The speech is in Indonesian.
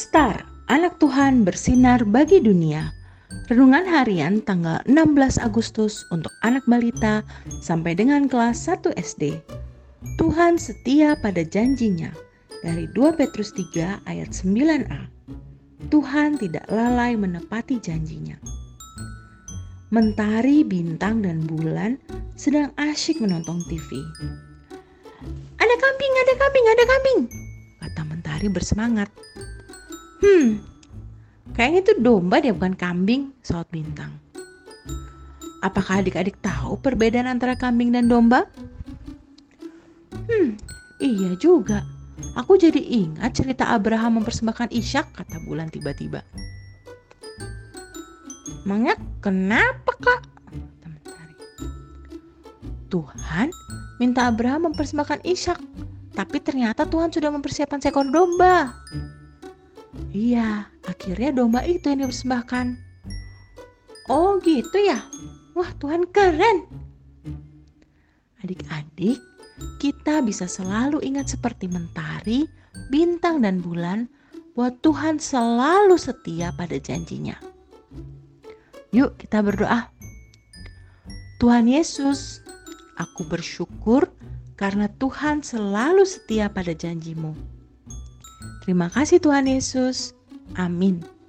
Star, anak Tuhan bersinar bagi dunia. Renungan harian tanggal 16 Agustus untuk anak balita sampai dengan kelas 1 SD. Tuhan setia pada janjinya. Dari 2 Petrus 3 ayat 9a. Tuhan tidak lalai menepati janjinya. Mentari, bintang, dan bulan sedang asyik menonton TV. Ada kambing, ada kambing, ada kambing, kata Mentari bersemangat. Hmm, kayaknya itu domba dia bukan kambing, saut bintang. Apakah adik-adik tahu perbedaan antara kambing dan domba? Hmm, iya juga. Aku jadi ingat cerita Abraham mempersembahkan Ishak, kata bulan tiba-tiba. Emangnya kenapa kak? Tuhan minta Abraham mempersembahkan Ishak, tapi ternyata Tuhan sudah mempersiapkan seekor domba. Iya, akhirnya domba itu yang dipersembahkan. Oh gitu ya? Wah Tuhan keren. Adik-adik, kita bisa selalu ingat seperti mentari, bintang, dan bulan bahwa Tuhan selalu setia pada janjinya. Yuk kita berdoa. Tuhan Yesus, aku bersyukur karena Tuhan selalu setia pada janjimu. Terima kasih Tuhan Yesus. Amin.